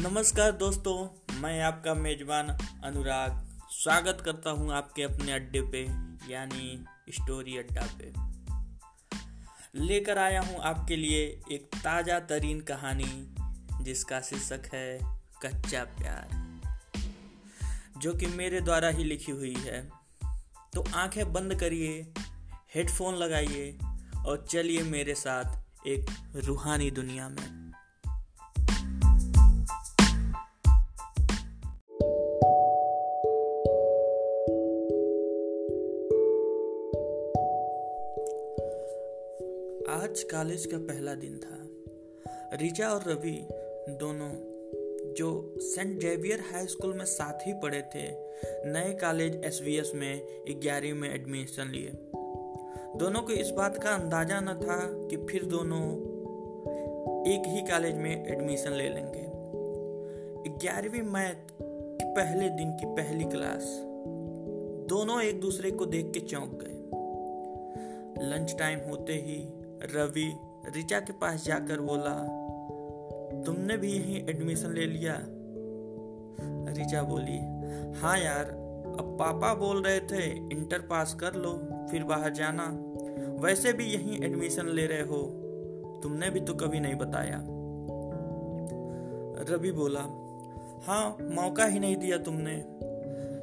नमस्कार दोस्तों, मैं आपका मेजबान अनुराग। स्वागत करता हूँ आपके अपने अड्डे पे, यानी स्टोरी अड्डा पे। लेकर आया हूँ आपके लिए एक ताज़ा तरीन कहानी, जिसका शीर्षक है, कच्चा प्यार। जो कि मेरे द्वारा ही लिखी हुई है। तो आँखें बंद करिए, हेडफोन लगाइए, और चलिए मेरे साथ एक रूहानी दुनिया में। आज कॉलेज का पहला दिन था। रिचा और रवि दोनों जो सेंट जेवियर हाई स्कूल में साथ ही पढ़े थे, नए कॉलेज एसवीएस में ग्यारहवीं में एडमिशन लिए। दोनों को इस बात का अंदाज़ा न था कि फिर दोनों एक ही कॉलेज में एडमिशन ले लेंगे। ग्यारहवीं मैथ के पहले दिन की पहली क्लास, दोनों एक दूसरे को देख के चौंक गए। लंच टाइम होते ही रवि रिचा के पास जाकर बोला, तुमने भी यहीं एडमिशन ले लिया? रिचा बोली हाँ यार, अब पापा बोल रहे थे इंटर पास कर लो, फिर बाहर जाना। वैसे भी यहीं एडमिशन ले रहे हो। तुमने भी तो कभी नहीं बताया। रवि बोला हाँ मौका ही नहीं दिया तुमने।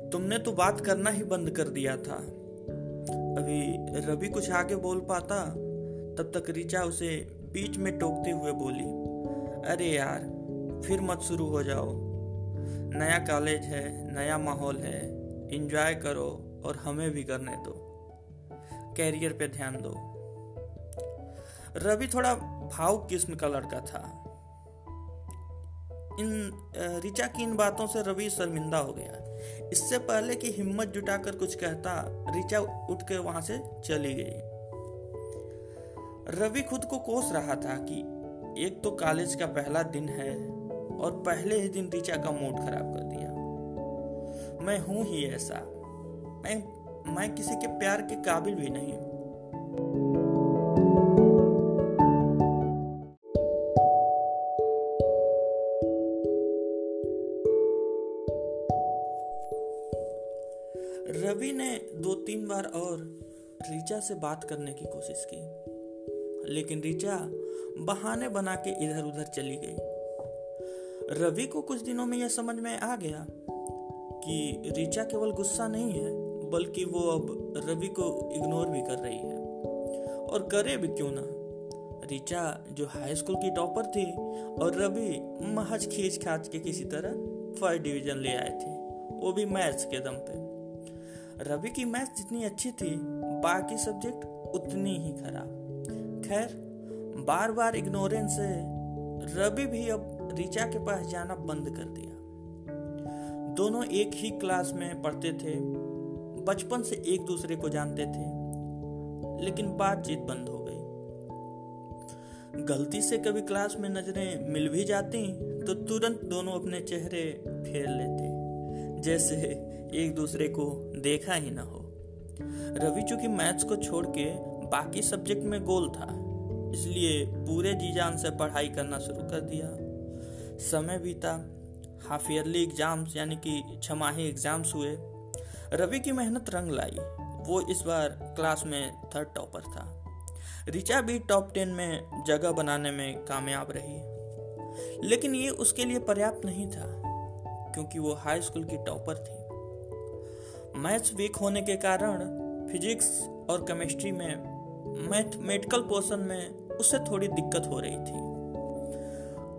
तुमने तो बात करना ही बंद कर दिया था। अभी रवि कुछ आगे बोल पाता? तब तक रिचा उसे बीच में टोकते हुए बोली, अरे यार, फिर मत शुरू हो जाओ। नया कॉलेज है, नया माहौल है इंजॉय करो और हमें भी करने दो। कैरियर पे ध्यान दो। रवि थोड़ा भाव किस्म का लड़का था। इन रिचा की इन बातों से रवि शर्मिंदा हो गया। इससे पहले कि हिम्मत जुटाकर कुछ कहता रिचा उठ के वहाँ से चली गई। रवि खुद को कोस रहा था कि एक तो कॉलेज का पहला दिन है और पहले ही दिन रिचा का मूड खराब कर दिया। मैं हूँ ही ऐसा। मैं मैं किसी के प्यार के काबिल भी नहीं रवि ने दो तीन बार और रीचा से बात करने की कोशिश की। लेकिन रिचा बहाने बना के इधर उधर चली गई। रवि को कुछ दिनों में यह समझ में आ गया कि रीचा केवल गुस्सा नहीं है, बल्कि वो अब रवि को इग्नोर भी कर रही है। और करे भी क्यों ना? रीचा जो हाई स्कूल की टॉपर थी और रवि महज खींच खाच के किसी तरह फ़र्स्ट डिवीज़न ले आए थे, वो भी मैथ्स के दम पे। रवि की मैथ्स जितनी अच्छी थी, बाकी सब्जेक्ट उतनी ही खराब। खैर बार बार इग्नोरेंस से रवि भी अब रिचा के पास जाना बंद कर दिया। दोनों एक ही क्लास में पढ़ते थे, बचपन से एक दूसरे को जानते थे, लेकिन बातचीत बंद हो गई। गलती से कभी क्लास में नज़रें मिल भी जाती तो तुरंत दोनों अपने चेहरे फेर लेते, जैसे एक दूसरे को देखा ही ना हो। रवि चूँकि मैथ्स को छोड़ के बाकी सब्जेक्ट में गोल था। इसलिए पूरे जी जान से पढ़ाई करना शुरू कर दिया। समय बीता। हाफ़ ईयरली एग्ज़ाम्स यानी कि छमाही एग्ज़ाम्स हुए। रवि की मेहनत रंग लाई। वो इस बार क्लास में थर्ड टॉपर था। रिचा भी टॉप टेन में जगह बनाने में कामयाब रही। लेकिन ये उसके लिए पर्याप्त नहीं था, क्योंकि वो हाई स्कूल की टॉपर थी। मैथ्स वीक होने के कारण फिजिक्स और केमिस्ट्री में मैथमेटिकल पोर्शन में उसे थोड़ी दिक्कत हो रही थी।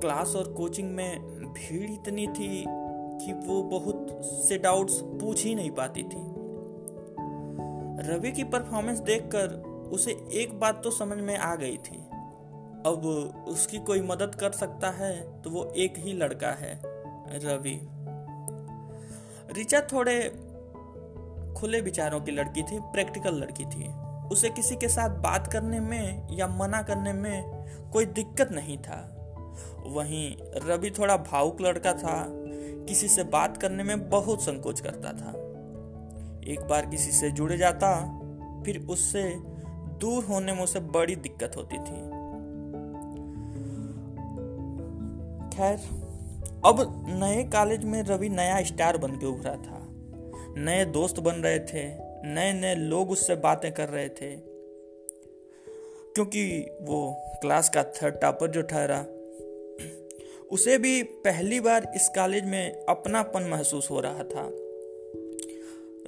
क्लास और कोचिंग में भीड़ इतनी थी कि वो बहुत से डाउट्स पूछ ही नहीं पाती थी। रवि की परफॉर्मेंस देखकर उसे एक बात तो समझ में आ गई थी। अब उसकी कोई मदद कर सकता है तो वो एक ही लड़का है, रवि। रिचा थोड़े खुले विचारों की लड़की थी प्रैक्टिकल लड़की थी। उसे किसी के साथ बात करने में या मना करने में कोई दिक्कत नहीं था। वहीं रवि थोड़ा भावुक लड़का था, किसी से बात करने में बहुत संकोच करता था। एक बार किसी से जुड़ जाता, फिर उससे दूर होने में उसे बड़ी दिक्कत होती थी। खैर, अब नए कॉलेज में रवि नया स्टार बन के उभरा था। नए दोस्त बन रहे थे नए नए लोग उससे बातें कर रहे थे। क्योंकि वो क्लास का थर्ड टॉपर जो ठहरा उसे भी पहली बार इस कॉलेज में अपनापन महसूस हो रहा था।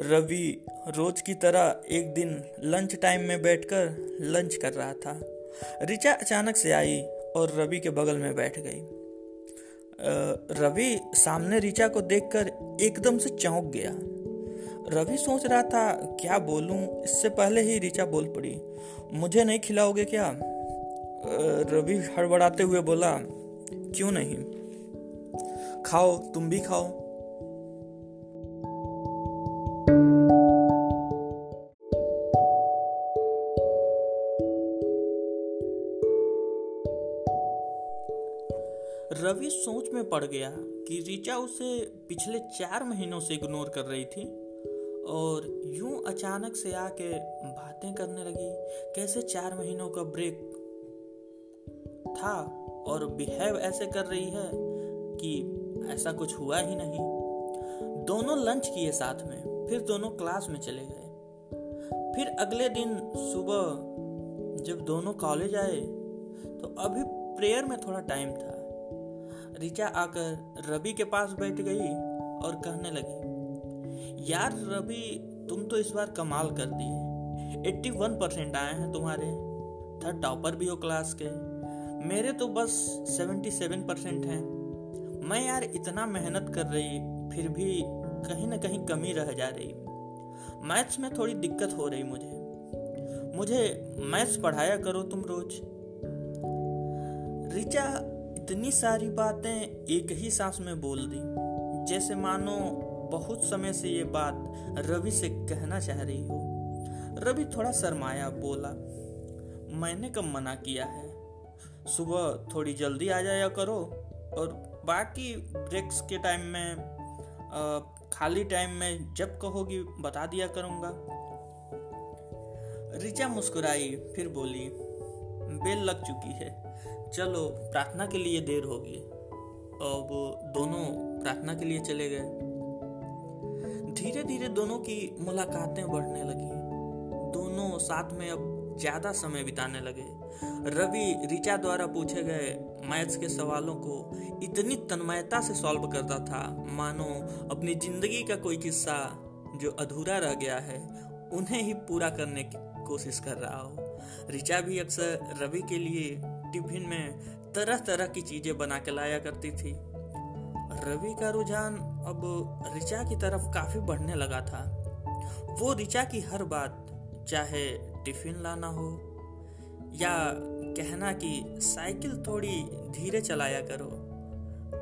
रवि रोज की तरह एक दिन लंच टाइम में बैठकर लंच कर रहा था। रिचा अचानक से आई और रवि के बगल में बैठ गई। रवि सामने रिचा को देखकर एकदम से चौंक गया। रवि सोच रहा था, क्या बोलूँ? इससे पहले ही रिचा बोल पड़ी। मुझे नहीं खिलाओगे क्या? रवि हड़बड़ाते हुए बोला, क्यों नहीं? खाओ, तुम भी खाओ। रवि सोच में पड़ गया कि रीचा उसे पिछले चार महीनों से इग्नोर कर रही थी। और यूँ अचानक से आके बातें करने लगी, कैसे चार महीनों का ब्रेक था और बिहेव ऐसे कर रही है कि ऐसा कुछ हुआ ही नहीं? दोनों लंच किए साथ में, फिर दोनों क्लास में चले गए। फिर अगले दिन सुबह जब दोनों कॉलेज आए तो अभी प्रेयर में थोड़ा टाइम था। रिचा आकर रवि के पास बैठ गई और कहने लगी यार रवि, तुम तो इस बार कमाल कर दिए 81 परसेंट आए हैं तुम्हारे। थर्ड टॉपर भी हो क्लास के। मेरे तो बस 77 परसेंट हैं। मैं यार इतना मेहनत कर रही, फिर भी कहीं ना कहीं कमी रह जा रही। मैथ्स में थोड़ी दिक्कत हो रही मुझे। मुझे मैथ्स पढ़ाया करो तुम रोज। रिचा इतनी सारी बातें एक ही सांस में बोल दी। जैसे मानो बहुत समय से ये बात रवि से कहना चाह रही हो। रवि थोड़ा शरमाया, बोला, मैंने कब मना किया है? सुबह थोड़ी जल्दी आ जाया करो और बाकी ब्रेक्स के टाइम में खाली टाइम में जब कहोगी बता दिया करूँगा। रिचा मुस्कुराई, फिर बोली, बेल लग चुकी है। चलो, प्रार्थना के लिए देर होगी। अब दोनों प्रार्थना के लिए चले गए। धीरे धीरे दोनों की मुलाकातें बढ़ने लगी। दोनों साथ में अब ज़्यादा समय बिताने लगे। रवि रिचा द्वारा पूछे गए मैथ्स के सवालों को इतनी तन्मयता से सॉल्व करता था। मानो अपनी ज़िंदगी का कोई किस्सा जो अधूरा रह गया है, उन्हें ही पूरा करने की कोशिश कर रहा हो। रिचा भी अक्सर रवि के लिए टिफ़िन में तरह तरह की चीज़ें बना के लाया करती थी। रवि का रुझान अब रिचा की तरफ़ काफ़ी बढ़ने लगा था। वो रिचा की हर बात, चाहे टिफ़िन लाना हो, या कहना कि साइकिल थोड़ी धीरे चलाया करो,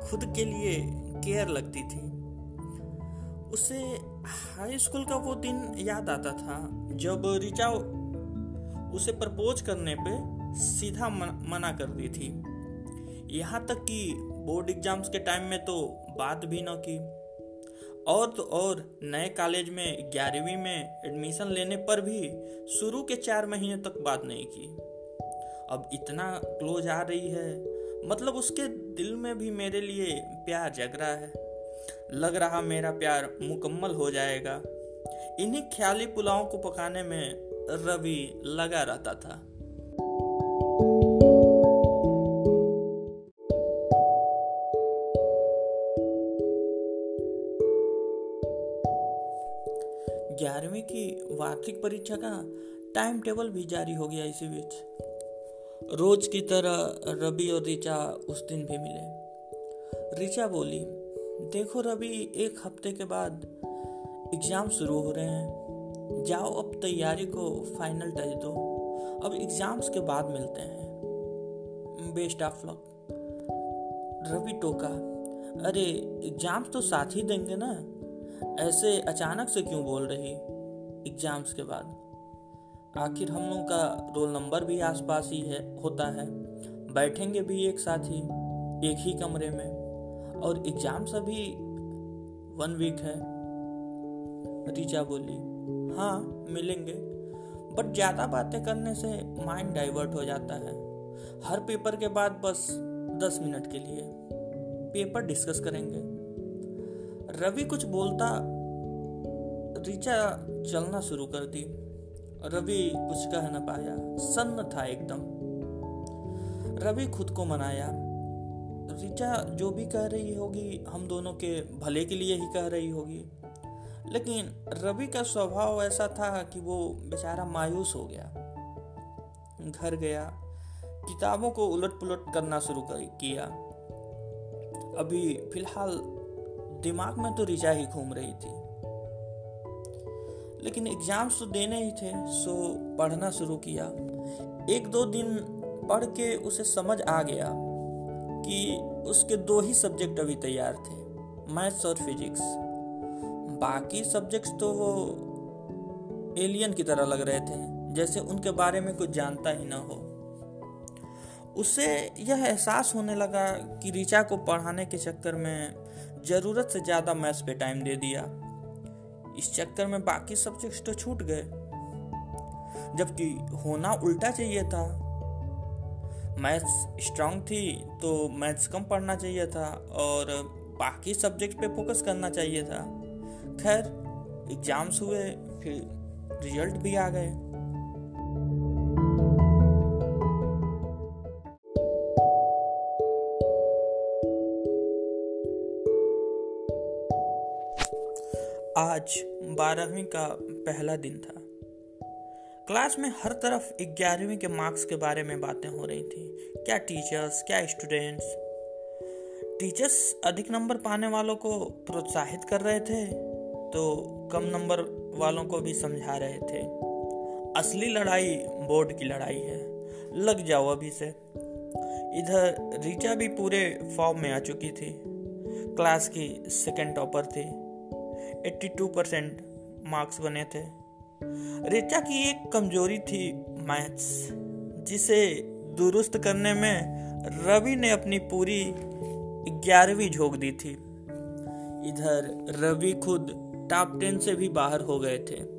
खुद के लिए केयर लगती थी। उसे हाई स्कूल का वो दिन याद आता था, जब रिचा उसे प्रपोज करने पे सीधा मना कर दी थी। यहाँ तक कि बोर्ड एग्ज़ाम्स के टाइम में तो बात भी न की। और तो और, नए कॉलेज में ग्यारहवीं में एडमिशन लेने पर भी शुरू के चार महीने तक बात नहीं की। अब इतना क्लोज आ रही है मतलब उसके दिल में भी मेरे लिए प्यार जग रहा है। लग रहा मेरा प्यार मुकम्मल हो जाएगा। इन्हीं ख्याली पुलाव को पकाने में रवि लगा रहता था। ग्यारहवीं की वार्षिक परीक्षा का टाइम टेबल भी जारी हो गया इसी बीच। रोज की तरह रवि और रिचा उस दिन भी मिले। ऋचा बोली, देखो रवि, एक हफ़्ते के बाद एग्ज़ाम शुरू हो रहे हैं। जाओ अब तैयारी को फाइनल टच दो। अब एग्ज़ाम्स के बाद मिलते हैं। बेस्ट ऑफ़ लक रवि टोका, अरे एग्ज़ाम्स तो साथ ही देंगे ना? ऐसे अचानक से क्यों बोल रही? एग्ज़ाम्स के बाद। आखिर हम लोगों का रोल नंबर भी आसपास ही है, होता है। बैठेंगे भी एक साथ ही, एक ही कमरे में। और एग्ज़ाम्स अभी वन वीक है। रिचा बोली हाँ मिलेंगे। बट ज़्यादा बातें करने से माइंड डाइवर्ट हो जाता है। हर पेपर के बाद बस दस मिनट के लिए। पेपर डिस्कस करेंगे। रवि कुछ बोलता ऋचा चलना शुरू कर दी। रवि कुछ कह न पाया। सन्न था एकदम। रवि खुद को मनाया। ऋचा जो भी कह रही होगी, हम दोनों के भले के लिए ही कह रही होगी। लेकिन रवि का स्वभाव ऐसा था कि वो बेचारा मायूस हो गया। घर गया। किताबों को उलट पुलट करना शुरू कर किया। अभी फ़िलहाल दिमाग में तो ऋचा ही घूम रही थी। लेकिन एग्ज़ाम्स तो देने ही थे, सो पढ़ना शुरू किया। एक दो दिन पढ़ के उसे समझ आ गया कि उसके दो ही सब्जेक्ट अभी तैयार थे, मैथ्स और फिजिक्स। बाकी सब्जेक्ट्स तो वो एलियन की तरह लग रहे थे, जैसे उनके बारे में कुछ जानता ही ना हो। उसे यह एहसास होने लगा कि ऋचा को पढ़ाने के चक्कर में ज़रूरत से ज़्यादा मैथ्स पे टाइम दे दिया। इस चक्कर में बाकी सब्जेक्ट्स तो छूट गए। जबकि होना उल्टा चाहिए था। मैथ्स स्ट्रांग थी तो मैथ्स कम पढ़ना चाहिए था और बाकी सब्जेक्ट पे फोकस करना चाहिए था। खैर एग्ज़ाम्स हुए, फिर रिज़ल्ट भी आ गए। आज बारहवीं का पहला दिन था। क्लास में हर तरफ़ ग्यारहवीं के मार्क्स के बारे में बातें हो रही थी। क्या टीचर्स क्या स्टूडेंट्स टीचर्स अधिक नंबर पाने वालों को प्रोत्साहित कर रहे थे तो कम नंबर वालों को भी समझा रहे थे। असली लड़ाई बोर्ड की लड़ाई है। लग जाओ अभी से। इधर रीचा भी पूरे फॉर्म में आ चुकी थी। क्लास की सेकेंड टॉपर थी। 82 परसेंट मार्क्स बने थे। रिचा की एक कमज़ोरी थी मैथ्स, जिसे दुरुस्त करने में रवि ने अपनी पूरी ग्यारहवीं झोंक दी थी। इधर रवि खुद टॉप टेन से भी बाहर हो गए थे।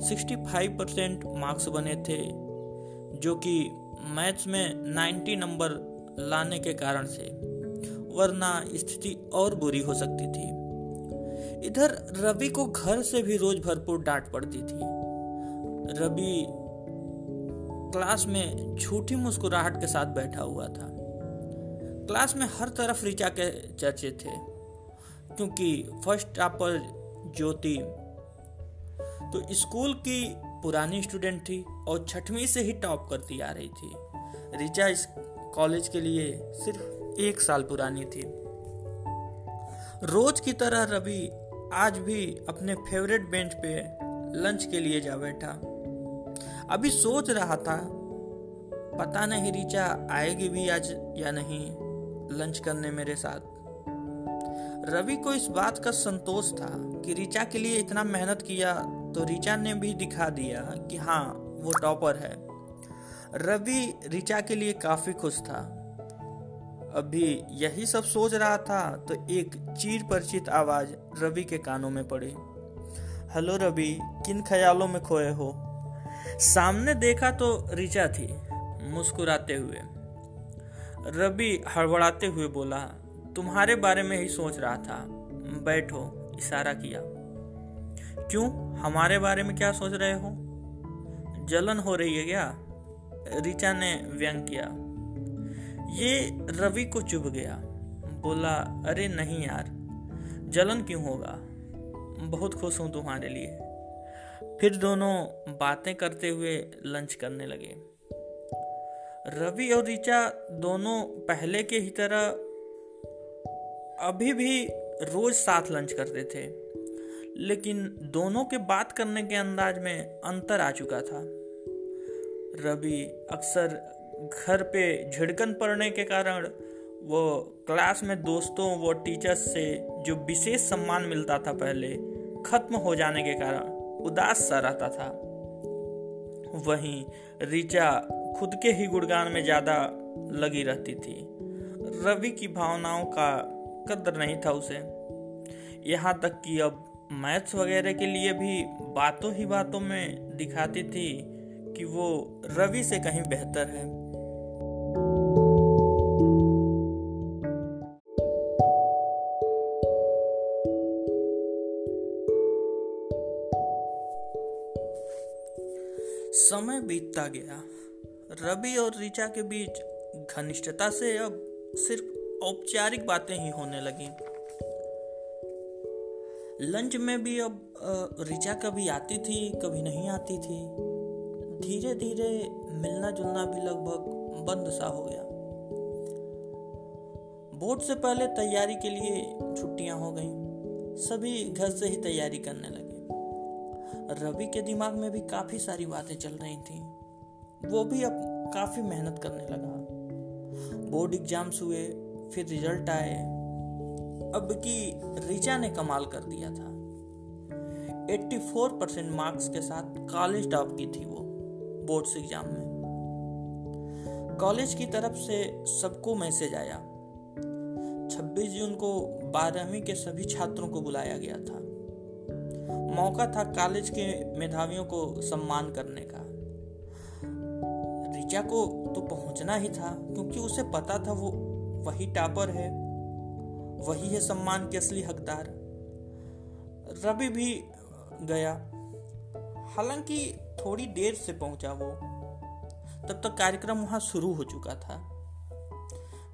65 परसेंट मार्क्स बने थे, जो कि मैथ्स में 90 नंबर लाने के कारण से, वरना स्थिति और बुरी हो सकती थी। इधर रवि को घर से भी रोज भरपूर डांट पड़ती थी। रवि क्लास में झूठी मुस्कुराहट के साथ बैठा हुआ था। क्लास में हर तरफ़ ऋचा के चर्चे थे, क्योंकि फ़र्स्ट टॉपर ज्योति। तो स्कूल की पुरानी स्टूडेंट थी और छठवीं से ही टॉप करती आ रही थी। ऋचा इस कॉलेज के लिए सिर्फ़ एक साल पुरानी थी। रोज की तरह रवि आज भी अपने फेवरेट बेंच पे लंच के लिए जा बैठा। अभी सोच रहा था, पता नहीं रीचा आएगी भी आज या नहीं लंच करने मेरे साथ। रवि को इस बात का संतोष था कि रीचा के लिए इतना मेहनत किया तो रीचा ने भी दिखा दिया कि हाँ वो टॉपर है। रवि रीचा के लिए काफ़ी खुश था। अभी यही सब सोच रहा था तो एक चीर परिचित आवाज़ रवि के कानों में पड़ी। हेलो रवि, किन ख्यालों में खोए हो? सामने देखा तो रिचा थी, मुस्कुराते हुए। रवि हड़बड़ाते हुए बोला, तुम्हारे बारे में ही सोच रहा था। बैठो, इशारा किया। क्यों? हमारे बारे में क्या सोच रहे हो? जलन हो रही है क्या? रिचा ने व्यंग किया। ये रवि को चुभ गया। बोला, अरे नहीं यार, जलन क्यों होगा? बहुत खुश हूँ तुम्हारे लिए। फिर दोनों बातें करते हुए लंच करने लगे। रवि और ऋचा दोनों पहले के ही तरह अभी भी रोज साथ लंच करते थे, लेकिन दोनों के बात करने के अंदाज में अंतर आ चुका था। रवि अक्सर घर पे झिड़कन पड़ने के कारण वो क्लास में दोस्तों व टीचर्स से जो विशेष सम्मान मिलता था पहले, खत्म हो जाने के कारण उदास सा रहता था। वहीं रिचा खुद के ही गुणगान में ज़्यादा लगी रहती थी। रवि की भावनाओं का कदर नहीं था उसे। यहाँ तक कि अब मैथ्स वगैरह के लिए भी बातों ही बातों में दिखाती थी कि वो रवि से कहीं बेहतर है। समय बीतता गया। रवि और रिचा के बीच घनिष्ठता से अब सिर्फ़ औपचारिक बातें ही होने लगी। लंच में भी अब रिचा कभी आती थी, कभी नहीं आती थी। धीरे धीरे मिलना जुलना भी लगभग बंद सा हो गया। बोर्ड से पहले तैयारी के लिए छुट्टियाँ हो गई। सभी घर से ही तैयारी करने लगे। रवि के दिमाग में भी काफ़ी सारी बातें चल रही थी। वो भी अब काफ़ी मेहनत करने लगा। बोर्ड एग्ज़ाम्स हुए, फिर रिज़ल्ट आए। अब की रिचा ने कमाल कर दिया था। 84 परसेंट मार्क्स के साथ कॉलेज टॉप की थी वो, बोर्ड्स एग्ज़ाम में। कॉलेज की तरफ़ से सबको मैसेज आया। 26 जून को बारहवीं के सभी छात्रों को बुलाया गया था। मौका था कॉलेज के मेधावियों को सम्मान करने का। रिचा को तो पहुँचना ही था, क्योंकि उसे पता था वो वही टापर है, वही है सम्मान के असली हकदार। रवि भी गया। हालाँकि थोड़ी देर से पहुँचा वो। तब तक कार्यक्रम वहाँ शुरू हो चुका था।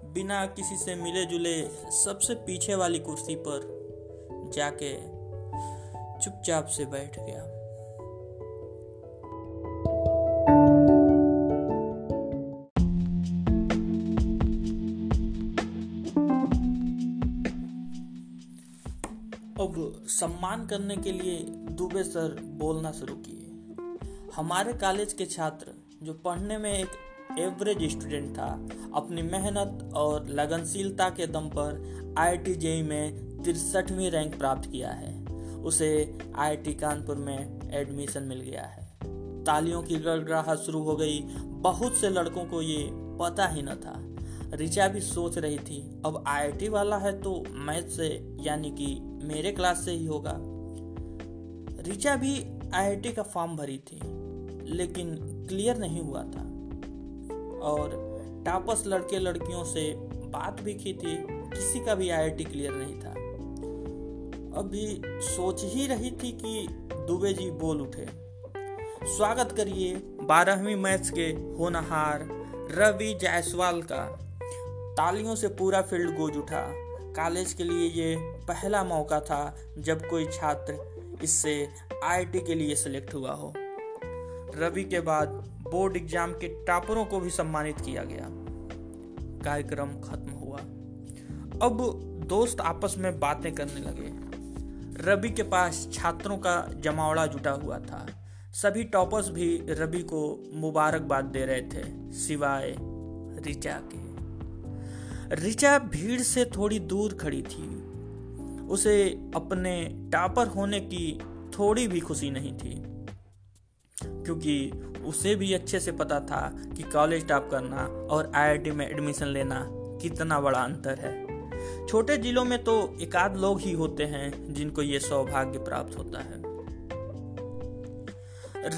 बिना किसी से मिले जुले सबसे पीछे वाली कुर्सी पर जाके चुपचाप से बैठ गया। अब सम्मान करने के लिए दुबे सर बोलना शुरू किए। हमारे कॉलेज के छात्र, जो पढ़ने में एक एवरेज स्टूडेंट था, अपनी मेहनत और लगनशीलता के दम पर आई आई में तिरसठवीं रैंक प्राप्त किया है। उसे आई कानपुर में एडमिशन मिल गया है। तालियों की गड़गड़ाहट शुरू हो गई। बहुत से लड़कों को ये पता ही न था। रिचा भी सोच रही थी, अब आईआईटी वाला है तो मैथ से, यानी कि मेरे क्लास से ही होगा। रिचा भी आईआईटी का फॉर्म भरी थी, लेकिन क्लियर नहीं हुआ था। और टापस लड़के लड़कियों से बात भी की थी, किसी का भी आईआईटी क्लियर नहीं था। अभी सोच ही रही थी कि दुबे जी बोल उठे। स्वागत करिए बारहवीं मैथ्स के होनहार रवि जायसवाल का। तालियों से पूरा फ़ील्ड गोज उठा। कॉलेज के लिए ये पहला मौका था जब कोई छात्र इससे आईआईटी के लिए सिलेक्ट हुआ हो। रवि के बाद बोर्ड एग्ज़ाम के टॉपरों को भी सम्मानित किया गया। कार्यक्रम खत्म हुआ। अब दोस्त आपस में बातें करने लगे। रवि के पास छात्रों का जमावड़ा जुटा हुआ था। सभी टॉपर्स भी रवि को मुबारकबाद दे रहे थे, सिवाय रिचा के। रिचा भीड़ से थोड़ी दूर खड़ी थी। उसे अपने टॉपर होने की थोड़ी भी खुशी नहीं थी, क्योंकि उसे भी अच्छे से पता था कि कॉलेज टॉप करना और आईआईटी में एडमिशन लेना कितना बड़ा अंतर है। छोटे जिलों में तो एकाध लोग ही होते हैं जिनको ये सौभाग्य प्राप्त होता है।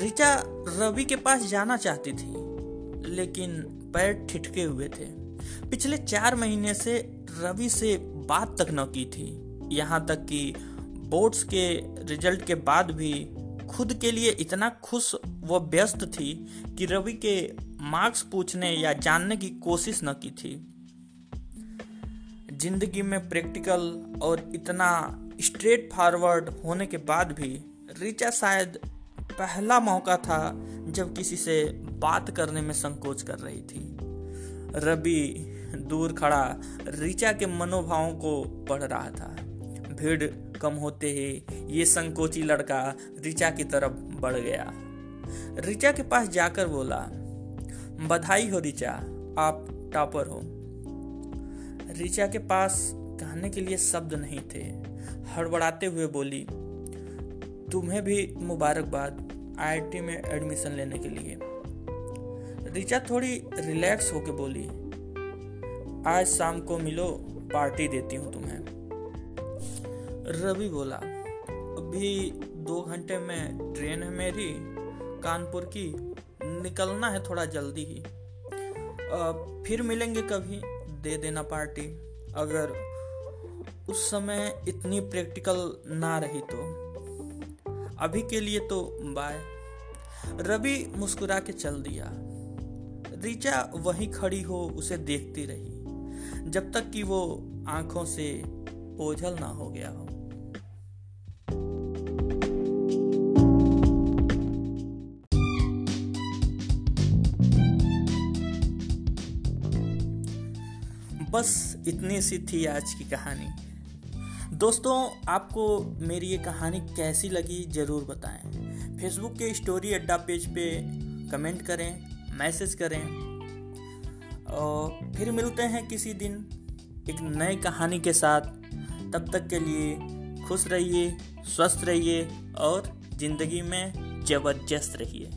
रिचा रवि के पास जाना चाहती थी, लेकिन पैर ठिठके हुए थे। पिछले चार महीने से रवि से बात तक न की थी। यहाँ तक कि बोर्ड्स के रिज़ल्ट के बाद भी खुद के लिए इतना खुश व व्यस्त थी कि रवि के मार्क्स पूछने या जानने की कोशिश न की थी। ज़िंदगी में प्रैक्टिकल और इतना स्ट्रेट फॉरवर्ड होने के बाद भी रिचा शायद पहला मौका था जब किसी से बात करने में संकोच कर रही थी। रवि दूर खड़ा रिचा के मनोभावों को पढ़ रहा था। भीड़ कम होते ही ये संकोची लड़का रिचा की तरफ़ बढ़ गया। रिचा के पास जाकर बोला, बधाई हो रिचा, आप टॉपर हो। रिचा के पास कहने के लिए शब्द नहीं थे। हड़बड़ाते हुए बोली तुम्हें भी मुबारकबाद आईआईटी में एडमिशन लेने के लिए। रिचा थोड़ी रिलैक्स होके बोली आज शाम को मिलो पार्टी देती हूँ तुम्हें। रवि बोला अभी दो घंटे में ट्रेन है मेरी कानपुर की निकलना है थोड़ा जल्दी ही। आ, फिर मिलेंगे कभी। दे देना पार्टी। अगर उस समय इतनी प्रैक्टिकल ना रही तो। अभी के लिए तो बाय। रवि मुस्कुरा के चल दिया। रिचा वहीं खड़ी हो, उसे देखती रही। जब तक कि वो आँखों से ओझल ना हो गया हो। बस इतनी सी थी आज की कहानी। दोस्तों, आपको मेरी ये कहानी कैसी लगी ज़रूर बताएँ। फेसबुक के स्टोरी अड्डा पेज पे कमेंट करें मैसेज करें। और फिर मिलते हैं किसी दिन एक नई कहानी के साथ। तब तक के लिए खुश रहिए, स्वस्थ रहिए और ज़िंदगी में ज़बरदस्त रहिए।